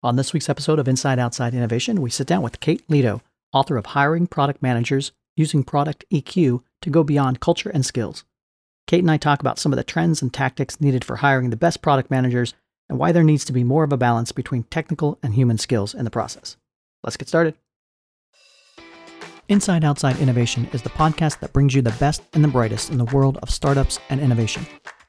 On this week's episode of Inside Outside Innovation, we sit down with Kate Leto, author of Hiring Product Managers Using Product EQ to Go Beyond Culture and Skills. Kate and I talk about some of the trends and tactics needed for hiring the best product managers and why there needs to be more of a balance between technical and human skills in the process. Let's get started. Inside Outside Innovation is the podcast that brings you the best and the brightest in the world of startups and innovation.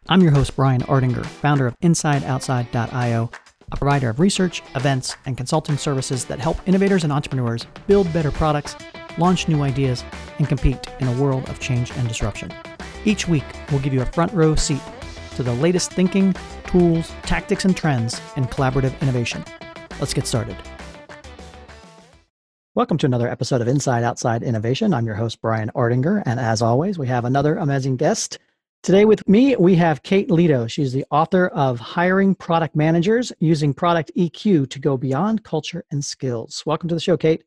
I'm your host, Brian Ardinger, founder of InsideOutside.io a provider of research, events, and consulting services that help innovators and entrepreneurs build better products, launch new ideas, and compete in a world of change and disruption. Each week, we'll give you a front row seat to the latest thinking, tools, tactics, and trends in collaborative innovation. Let's get started. Welcome to another episode of Inside Outside Innovation. I'm your host, Brian Ardinger, and as always, we have another amazing guest. Today with me, we have Kate Leto. She's the author of Hiring Product Managers Using Product EQ to Go Beyond Culture and Skills. Welcome to the show, Kate.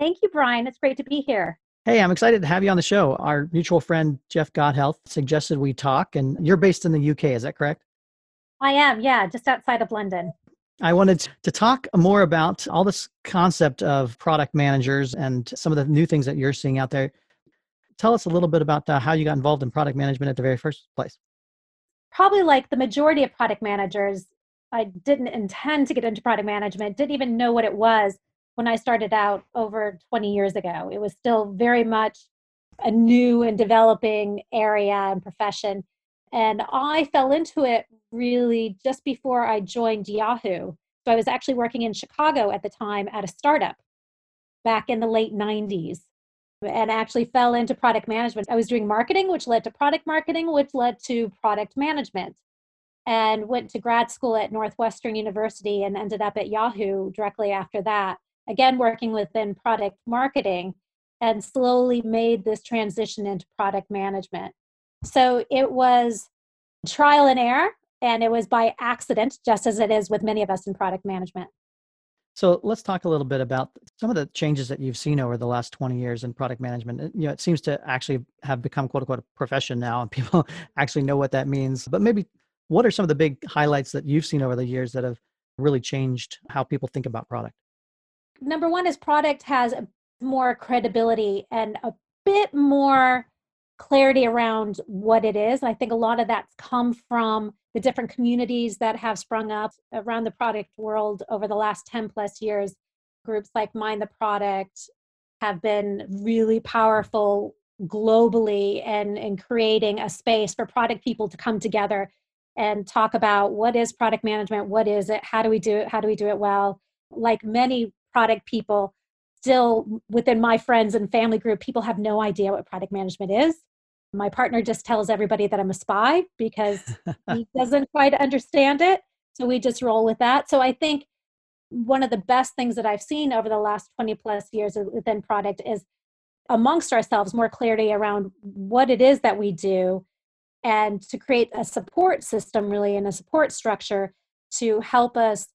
Thank you, Brian. It's great to be here. Hey, I'm excited to have you on the show. Our mutual friend, Jeff Gothelf, suggested we talk, and you're based in the UK, is that correct? I am, yeah, just outside of London. I wanted to talk more about all this concept of product managers and some of the new things that you're seeing out there tell us a little bit about uh, how you got involved in product management at the very first place. Probably like the majority of product managers, I didn't intend to get into product management, didn't even know what it was when I started out over 20 years ago. It was still very much a new and developing area and profession. And I fell into it really just before I joined Yahoo. So I was actually working in Chicago at the time at a startup back in the late 90s and actually fell into product management. I was doing marketing, which led to product marketing, which led to product management. And went to grad school at Northwestern University and ended up at Yahoo directly after that. Again, working within product marketing and slowly made this transition into product management. So it was trial and error, and it was by accident, just as it is with many of us in product management. So let's talk a little bit about some of the changes that you've seen over the last 20 years in product management. You know, it seems to actually have become quote unquote a profession now and people actually know what that means. But maybe what are some of the big highlights that you've seen over the years that have really changed how people think about product? Number one is product has more credibility and a bit more clarity around what it is. I think a lot of that's come from the different communities that have sprung up around the product world over the last 10 plus years. Groups like Mind the Product have been really powerful globally and in creating a space for product people to come together and talk about what is product management, what is it, how do we do it, how do we do it well. Like many product people, still within my friends and family group, people have no idea what product management is. My partner just tells everybody that I'm a spy because he doesn't quite understand it. So we just roll with that. So I think one of the best things that I've seen over the last 20 plus years within product is amongst ourselves more clarity around what it is that we do and to create a support system really and a support structure to help us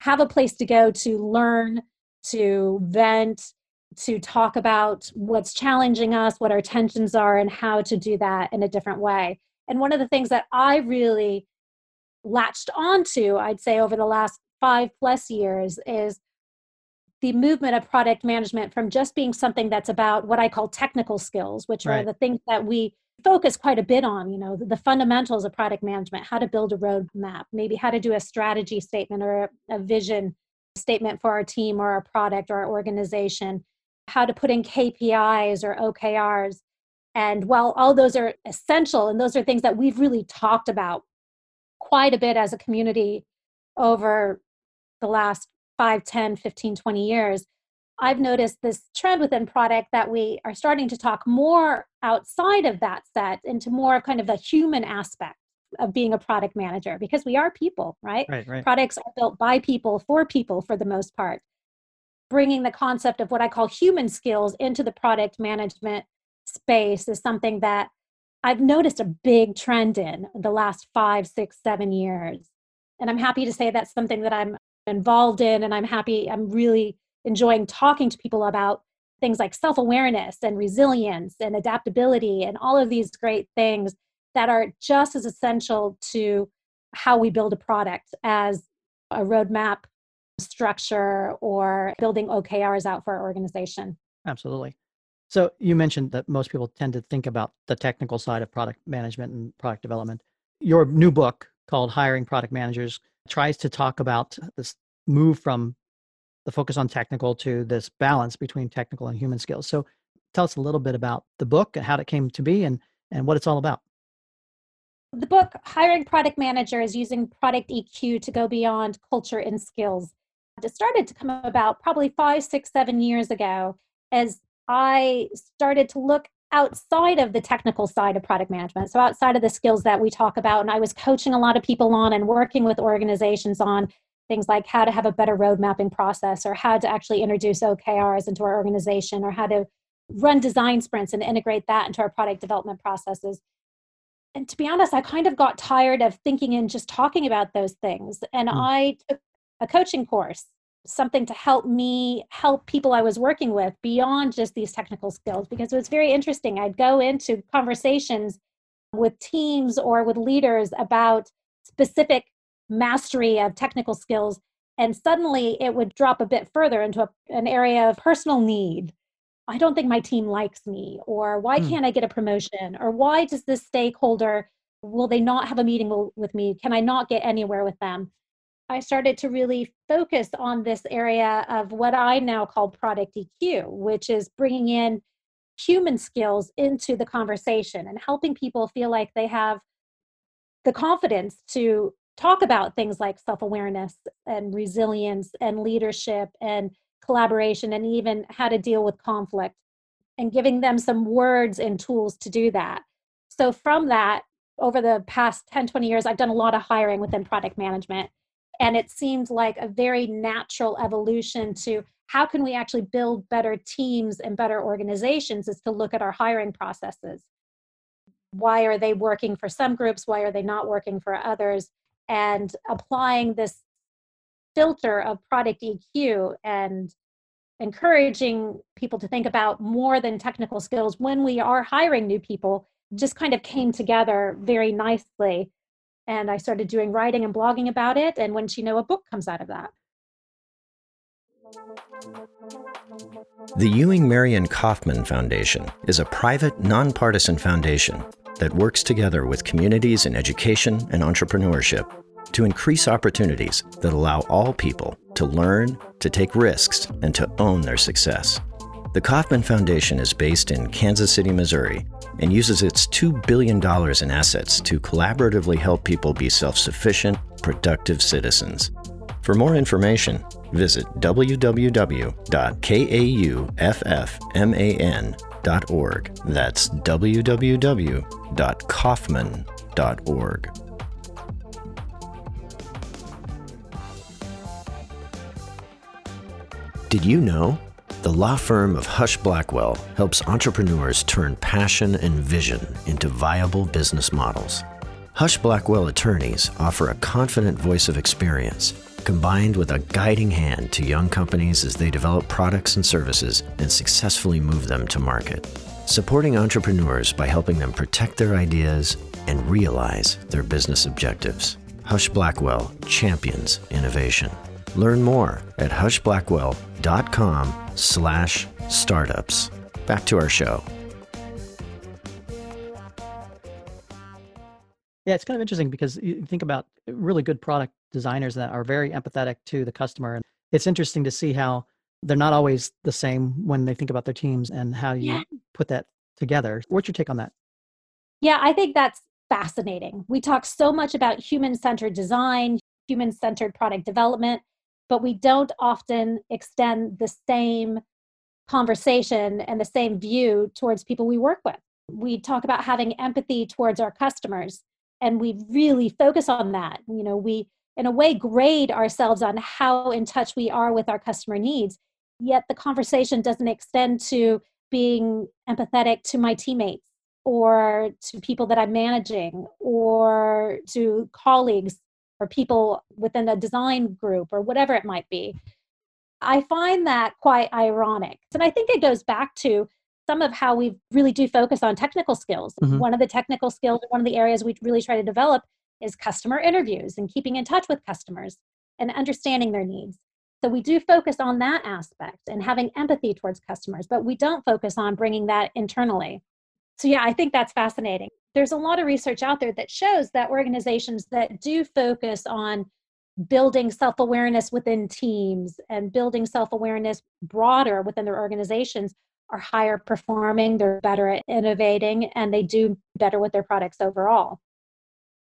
have a place to go to learn to vent to talk about what's challenging us, what our tensions are, and how to do that in a different way. And one of the things that I really latched onto, I'd say, over the last five plus years is the movement of product management from just being something that's about what I call technical skills, which right. are the things that we focus quite a bit on, you know, the, the, fundamentals of product management, how to build a roadmap, maybe how to do a strategy statement or a, a vision statement for our team or our product or our organization how to put in KPIs or OKRs. And while all those are essential, and those are things that we've really talked about quite a bit as a community over the last 5, 10, 15, 20 years, I've noticed this trend within product that we are starting to talk more outside of that set into more of kind of the human aspect of being a product manager because we are people, right? right, right. Products are built by people for people for the most part bringing the concept of what I call human skills into the product management space is something that I've noticed a big trend in the last five, six, seven years. And I'm happy to say that's something that I'm involved in. And I'm happy, I'm really enjoying talking to people about things like self awareness and resilience and adaptability and all of these great things that are just as essential to how we build a product as a roadmap structure or building OKRs out for our organization. Absolutely. So you mentioned that most people tend to think about the technical side of product management and product development. Your new book called Hiring Product Managers tries to talk about this move from the focus on technical to this balance between technical and human skills. So tell us a little bit about the book and how it came to be and, and what it's all about. The book, Hiring Product Managers Using Product EQ to Go Beyond Culture and Skills, it started to come about probably five, six, seven years ago as I started to look outside of the technical side of product management. So, outside of the skills that we talk about, and I was coaching a lot of people on and working with organizations on things like how to have a better road mapping process or how to actually introduce OKRs into our organization or how to run design sprints and integrate that into our product development processes. And to be honest, I kind of got tired of thinking and just talking about those things. And mm. I took a coaching course, something to help me help people I was working with beyond just these technical skills, because it was very interesting. I'd go into conversations with teams or with leaders about specific mastery of technical skills and suddenly it would drop a bit further into a, an area of personal need i don't think my team likes me or why hmm. can't i get a promotion or why does this stakeholder will they not have a meeting with me can i not get anywhere with them i started to really focus on this area of what i now call product eq which is bringing in human skills into the conversation and helping people feel like they have the confidence to talk about things like self awareness and resilience and leadership and collaboration and even how to deal with conflict and giving them some words and tools to do that. So, from that, over the past 10, 20 years, I've done a lot of hiring within product management. And it seemed like a very natural evolution to how can we actually build better teams and better organizations is to look at our hiring processes. Why are they working for some groups? Why are they not working for others? and applying this filter of product EQ and encouraging people to think about more than technical skills when we are hiring new people just kind of came together very nicely. And I started doing writing and blogging about it. And when you know, a book comes out of that. The Ewing Marion Kauffman Foundation is a private, nonpartisan foundation that works together with communities in education and entrepreneurship to increase opportunities that allow all people to learn, to take risks, and to own their success. The Kauffman Foundation is based in Kansas City, Missouri, and uses its $2 billion in assets to collaboratively help people be self sufficient, productive citizens. For more information, visit www.kauffman.org. That's www.kauffman.org. Did you know? The law firm of Husch Blackwell helps entrepreneurs turn passion and vision into viable business models. Husch Blackwell attorneys offer a confident voice of experience combined with a guiding hand to young companies as they develop products and services and successfully move them to market. Supporting entrepreneurs by helping them protect their ideas and realize their business objectives. Husch Blackwell champions innovation. Learn more at huschblackwell.com slash startups. Back to our show. Yeah, it's kind of interesting because you think about really good product designers that are very empathetic to the customer. And it's interesting to see how they're not always the same when they think about their teams and how you yeah. put that together. What's your take on that? Yeah, I think that's fascinating. We talk so much about human centered design, human centered product development, but we don't often extend the same conversation and the same view towards people we work with. We talk about having empathy towards our customers and we really focus on that. You know, we in a way grade ourselves on how in touch we are with our customer needs, yet the conversation doesn't extend to being empathetic to my teammates or to people that I'm managing or to colleagues or people within a design group or whatever it might be. I find that quite ironic. And I think it goes back to some of how we really do focus on technical skills. Mm-hmm. One of the technical skills, one of the areas we really try to develop is customer interviews and keeping in touch with customers and understanding their needs. So we do focus on that aspect and having empathy towards customers, but we don't focus on bringing that internally. So, yeah, I think that's fascinating. There's a lot of research out there that shows that organizations that do focus on building self awareness within teams and building self awareness broader within their organizations are higher performing, they're better at innovating, and they do better with their products overall.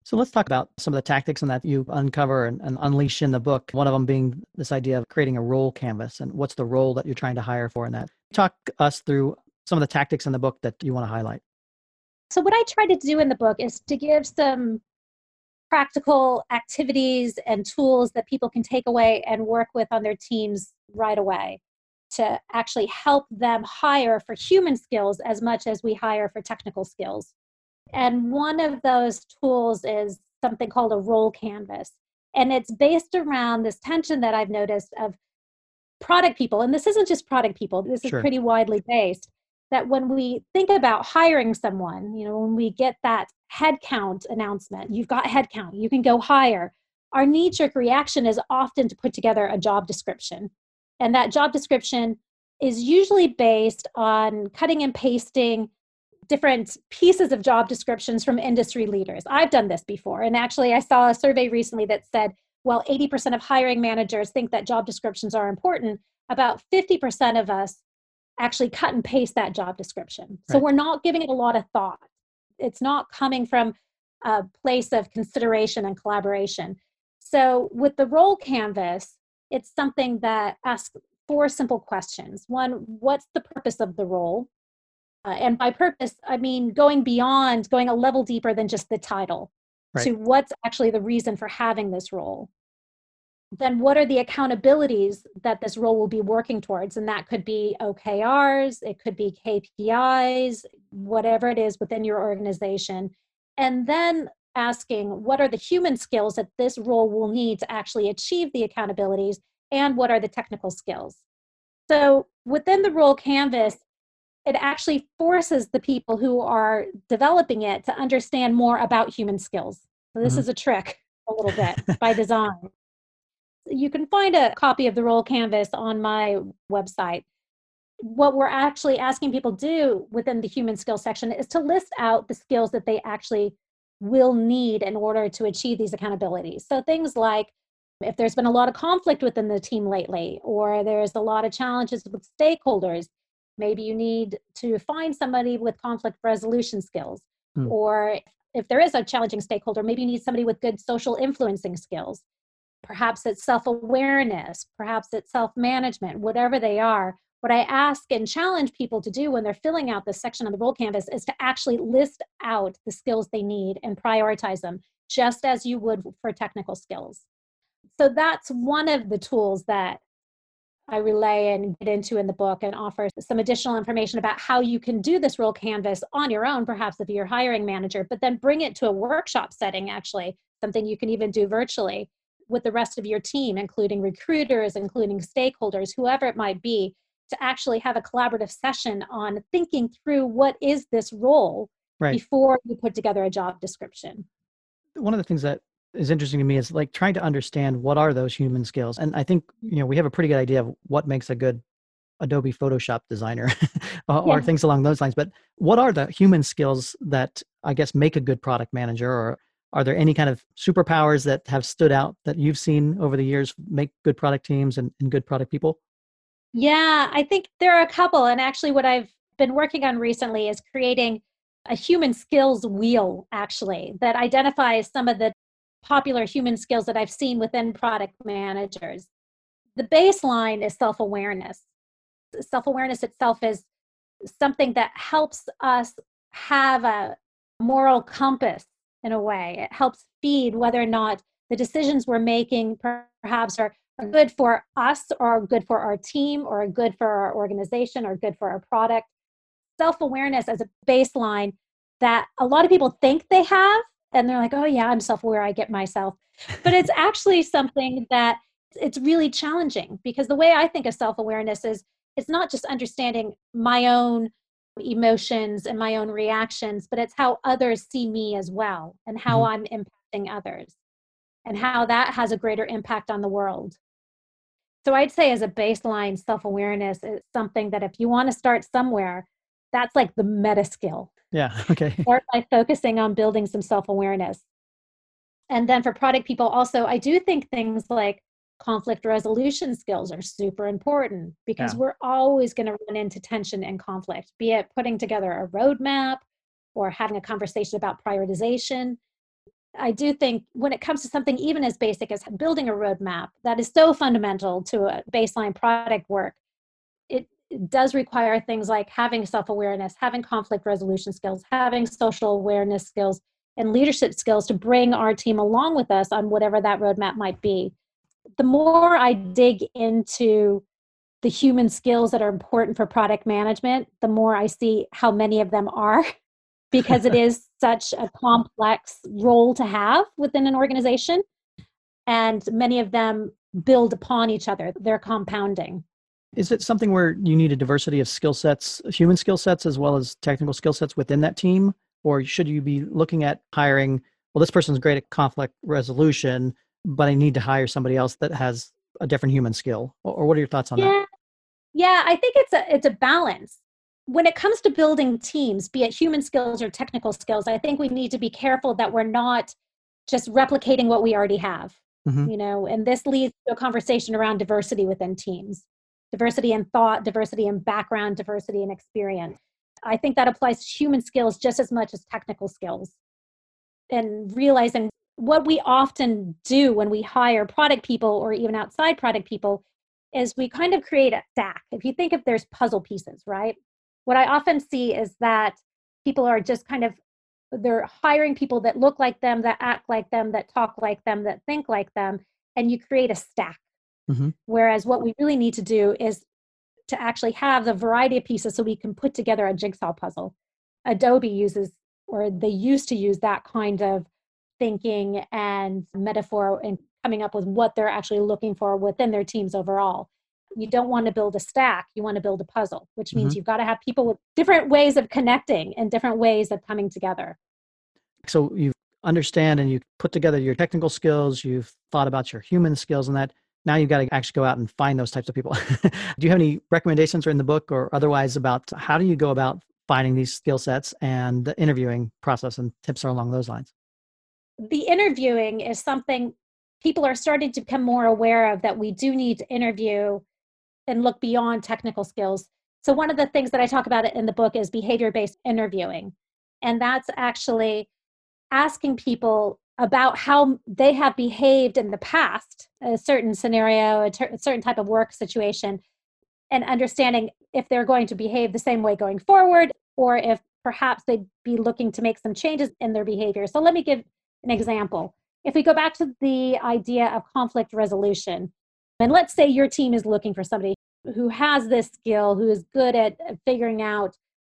So let's talk about some of the tactics and that you uncover and, and, unleash in the book. One of them being this idea of creating a role canvas and what's the role that you're trying to hire for in that. Talk us through some of the tactics in the book that you want to highlight. So what I try to do in the book is to give some practical activities and tools that people can take away and work with on their teams right away to actually help them hire for human skills as much as we hire for technical skills. And one of those tools is something called a role canvas. And it's based around this tension that I've noticed of product people. And this isn't just product people, this is pretty widely based. That when we think about hiring someone, you know, when we get that headcount announcement, you've got headcount, you can go hire. Our knee jerk reaction is often to put together a job description. And that job description is usually based on cutting and pasting different pieces of job descriptions from industry leaders. I've done this before. And actually, I saw a survey recently that said, well, 80% of hiring managers think that job descriptions are important. About 50% of us actually cut and paste that job description. So we're not giving it a lot of thought. It's not coming from a place of consideration and collaboration. So with the role canvas, it's something that asks four simple questions. One, what's the purpose of the role? Uh, and by purpose, I mean going beyond, going a level deeper than just the title right. to what's actually the reason for having this role. Then, what are the accountabilities that this role will be working towards? And that could be OKRs, it could be KPIs, whatever it is within your organization. And then asking what are the human skills that this role will need to actually achieve the accountabilities, and what are the technical skills. So, within the role canvas, it actually forces the people who are developing it to understand more about human skills. So this mm-hmm. is a trick a little bit by design. You can find a copy of the role canvas on my website. What we're actually asking people do within the human skills section is to list out the skills that they actually will need in order to achieve these accountabilities. So things like if there's been a lot of conflict within the team lately, or there's a lot of challenges with stakeholders, Maybe you need to find somebody with conflict resolution skills. Hmm. Or if there is a challenging stakeholder, maybe you need somebody with good social influencing skills. Perhaps it's self awareness, perhaps it's self management, whatever they are. What I ask and challenge people to do when they're filling out this section on the role canvas is to actually list out the skills they need and prioritize them, just as you would for technical skills. So that's one of the tools that I relay and get into in the book and offer some additional information about how you can do this role canvas on your own, perhaps if you're hiring manager, but then bring it to a workshop setting, actually, something you can even do virtually with the rest of your team, including recruiters, including stakeholders, whoever it might be, to actually have a collaborative session on thinking through what is this role right. before you put together a job description. One of the things that is interesting to me is like trying to understand what are those human skills and i think you know we have a pretty good idea of what makes a good adobe photoshop designer or yeah. things along those lines but what are the human skills that i guess make a good product manager or are there any kind of superpowers that have stood out that you've seen over the years make good product teams and, and good product people yeah i think there are a couple and actually what i've been working on recently is creating a human skills wheel actually that identifies some of the popular human skills that I've seen within product managers. The baseline is self awareness. Self awareness itself is something that helps us have a moral compass in a way. It helps feed whether or not the decisions we're making perhaps are, are good for us or good for our team or good for our organization or good for our product. Self awareness as a baseline that a lot of people think they have and they're like, oh, yeah, I'm self aware, I get myself. But it's actually something that it's really challenging because the way I think of self awareness is it's not just understanding my own emotions and my own reactions, but it's how others see me as well and how mm-hmm. I'm impacting others and how that has a greater impact on the world. So I'd say as a baseline, self-awareness is something that if you want to start somewhere, that's like the meta skill. Yeah. Okay. Start by focusing on building some self-awareness. And then for product people also, I do think things like conflict resolution skills are super important because yeah. we're always going to run into tension and conflict, be it putting together a roadmap or having a conversation about prioritization. I do think when it comes to something even as basic as building a roadmap that is so fundamental to a baseline product work, it, it does require things like having self awareness, having conflict resolution skills, having social awareness skills, and leadership skills to bring our team along with us on whatever that roadmap might be. The more I dig into the human skills that are important for product management, the more I see how many of them are. because it is such a complex role to have within an organization. And many of them build upon each other, they're compounding. Is it something where you need a diversity of skill sets, human skill sets, as well as technical skill sets within that team? Or should you be looking at hiring, well, this person's great at conflict resolution, but I need to hire somebody else that has a different human skill? Or what are your thoughts on yeah. that? Yeah, I think it's a it's a balance when it comes to building teams, be it human skills or technical skills, I think we need to be careful that we're not just replicating what we already have. Mm-hmm. You know, and this leads to a conversation around diversity within teams diversity in thought, diversity in background, diversity in experience. I think that applies to human skills just as much as technical skills. And realizing what we often do when we hire product people or even outside product people is we kind of create a stack. If you think if there's puzzle pieces, right? what I often see is that people are just kind of they're hiring people that look like them, that act like them, that talk like them, that think like them, and you create a stack. Mm-hmm. Whereas what we really need to do is to actually have the variety of pieces so we can put together a jigsaw puzzle. Adobe uses, or they used to use that kind of thinking and metaphor and coming up with what they're actually looking for within their teams overall. You don't want to build a stack you want to build a puzzle which means mm-hmm. you've got to have people with different ways of connecting and different ways of coming together. So you understand and you put together your technical skills you've thought about your human skills and that. Now you've got to actually go out and find those types of people. Do you have any recommendations or in the book or otherwise about how do you go about finding these skill sets and the interviewing process and tips are along those lines the interviewing is something people are starting to become more aware of that we do need to interview and look beyond technical skills. So, one of the things that I talk about in the book is behavior based interviewing. And that's actually asking people about how they have behaved in the past, a certain scenario, a, ter- a certain type of work situation, and understanding if they're going to behave the same way going forward or if perhaps they'd be looking to make some changes in their behavior. So, let me give an example. If we go back to the idea of conflict resolution, and let's say your team is looking for somebody who has this skill, who is good at figuring out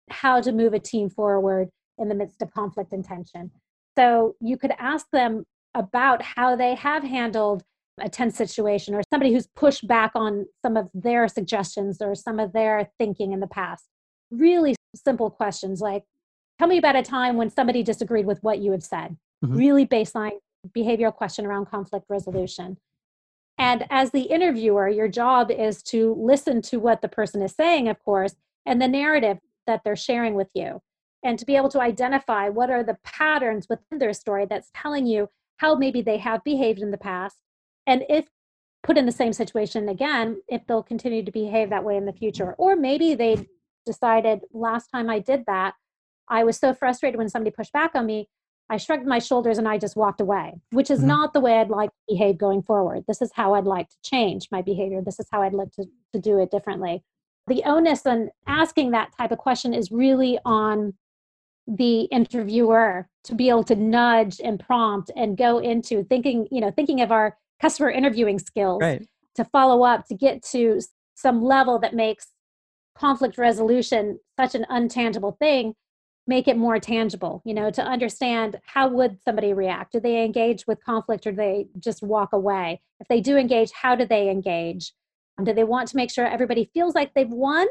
how to move a team forward in the midst of conflict and tension. So you could ask them about how they have handled a tense situation or somebody who's pushed back on some of their suggestions or some of their thinking in the past. Really simple questions like, tell me about a time when somebody disagreed with what you have said. Mm-hmm. Really baseline behavioral question around conflict resolution. And as the interviewer, your job is to listen to what the person is saying, of course, and the narrative that they're sharing with you, and to be able to identify what are the patterns within their story that's telling you how maybe they have behaved in the past, and if put in the same situation again, if they'll continue to behave that way in the future. Or maybe they decided last time I did that, I was so frustrated when somebody pushed back on me I shrugged my shoulders and I just walked away, which is mm-hmm. not the way I'd like to behave going forward. This is how I'd like to change my behavior. This is how I'd like to, to do it differently. The onus on asking that type of question is really on the interviewer to be able to nudge and prompt and go into thinking, you know, thinking of our customer interviewing skills right. to follow up to get to some level that makes conflict resolution such an untangible thing make it more tangible you know to understand how would somebody react do they engage with conflict or do they just walk away if they do engage how do they engage do they want to make sure everybody feels like they've won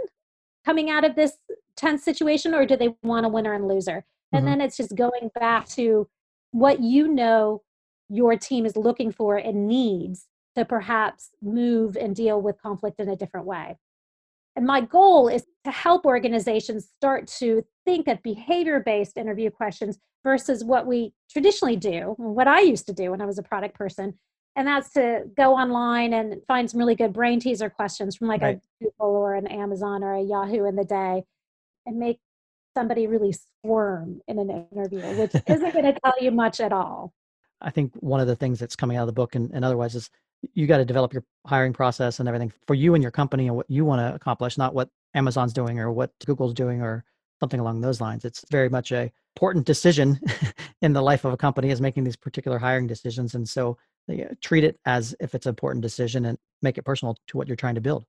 coming out of this tense situation or do they want a winner and loser and mm-hmm. then it's just going back to what you know your team is looking for and needs to perhaps move and deal with conflict in a different way. And my goal is to help organizations start to think of behavior based interview questions versus what we traditionally do, what I used to do when I was a product person. And that's to go online and find some really good brain teaser questions from like right. a Google or an Amazon or a Yahoo in the day and make somebody really squirm in an interview, which isn't going to tell you much at all. I think one of the things that's coming out of the book and, and otherwise is you got to develop your hiring process and everything for you and your company and what you want to accomplish, not what Amazon's doing or what Google's doing or something along those lines. It's very much a important decision in the life of a company is making these particular hiring decisions. And so yeah, treat it as if it's an important decision and make it personal to what you're trying to build.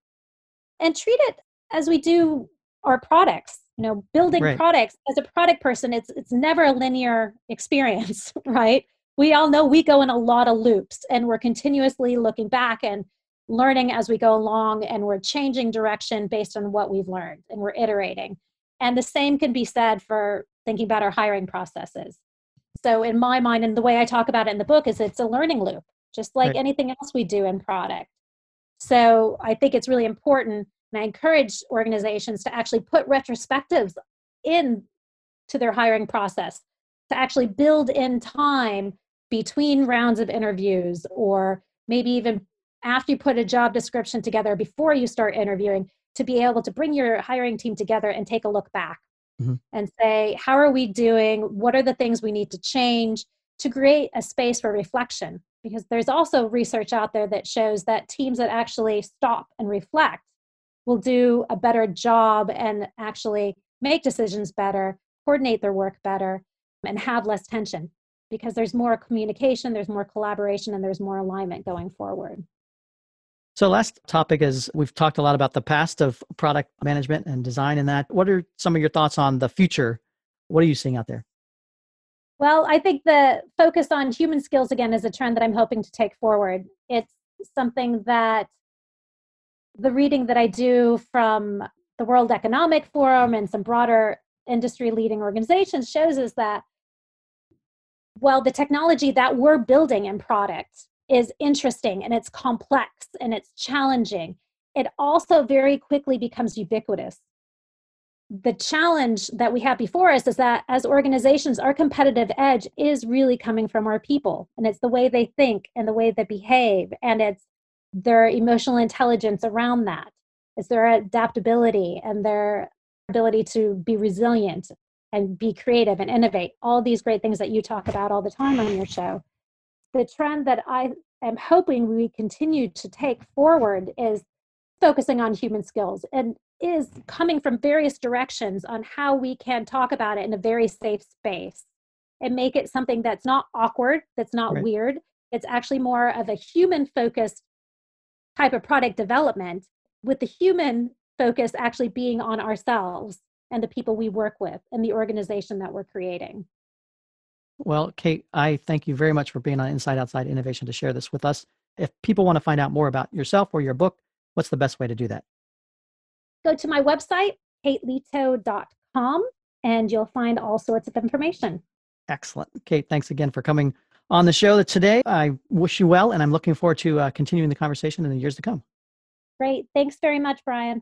And treat it as we do our products. You know, building right. products as a product person, it's it's never a linear experience, right? We all know we go in a lot of loops and we're continuously looking back and learning as we go along and we're changing direction based on what we've learned and we're iterating. And the same can be said for thinking about our hiring processes. So, in my mind, and the way I talk about it in the book, is it's a learning loop, just like right. anything else we do in product. So, I think it's really important, and I encourage organizations to actually put retrospectives in to their hiring process to actually build in time between rounds of interviews or maybe even after you put a job description together before you start interviewing to be able to bring your hiring team together and take a look back mm-hmm. and say how are we doing? What are the things we need to change to create a space for reflection? Because there's also research out there that shows that teams that actually stop and reflect will do a better job and actually make decisions better coordinate their work better and have less tension because there's more communication, there's more collaboration, and there's more alignment going forward. So, last topic is we've talked a lot about the past of product management and design and that. What are some of your thoughts on the future? What are you seeing out there? Well, I think the focus on human skills again is a trend that I'm hoping to take forward. It's something that the reading that I do from the World Economic Forum and some broader industry leading organizations shows us that well, the technology that we're building in product is interesting and it's complex and it's challenging. It also very quickly becomes ubiquitous. The challenge that we have before us is that as organizations, our competitive edge is really coming from our people, and it's the way they think and the way they behave, and it's their emotional intelligence around that. It's their adaptability and their ability to be resilient and be creative and innovate, all these great things that you talk about all the time on your show. The trend that I am hoping we continue to take forward is focusing on human skills and is coming from various directions on how we can talk about it in a very safe space and make it something that's not awkward, that's not right. weird. It's actually more of a human focused type of product development with the human focus actually being on ourselves and the people we work with and the organization that we're creating. Well, Kate, I thank you very much for being on Inside Outside Innovation to share this with us. If people want to find out more about yourself or your book, what's the best way to do that? Go to my website, kateleto.com, and you'll find all sorts of information. Excellent. Kate, thanks again for coming on the show today. I wish you well, and I'm looking forward to uh, continuing the conversation in the years to come. Great. Thanks very much, Brian.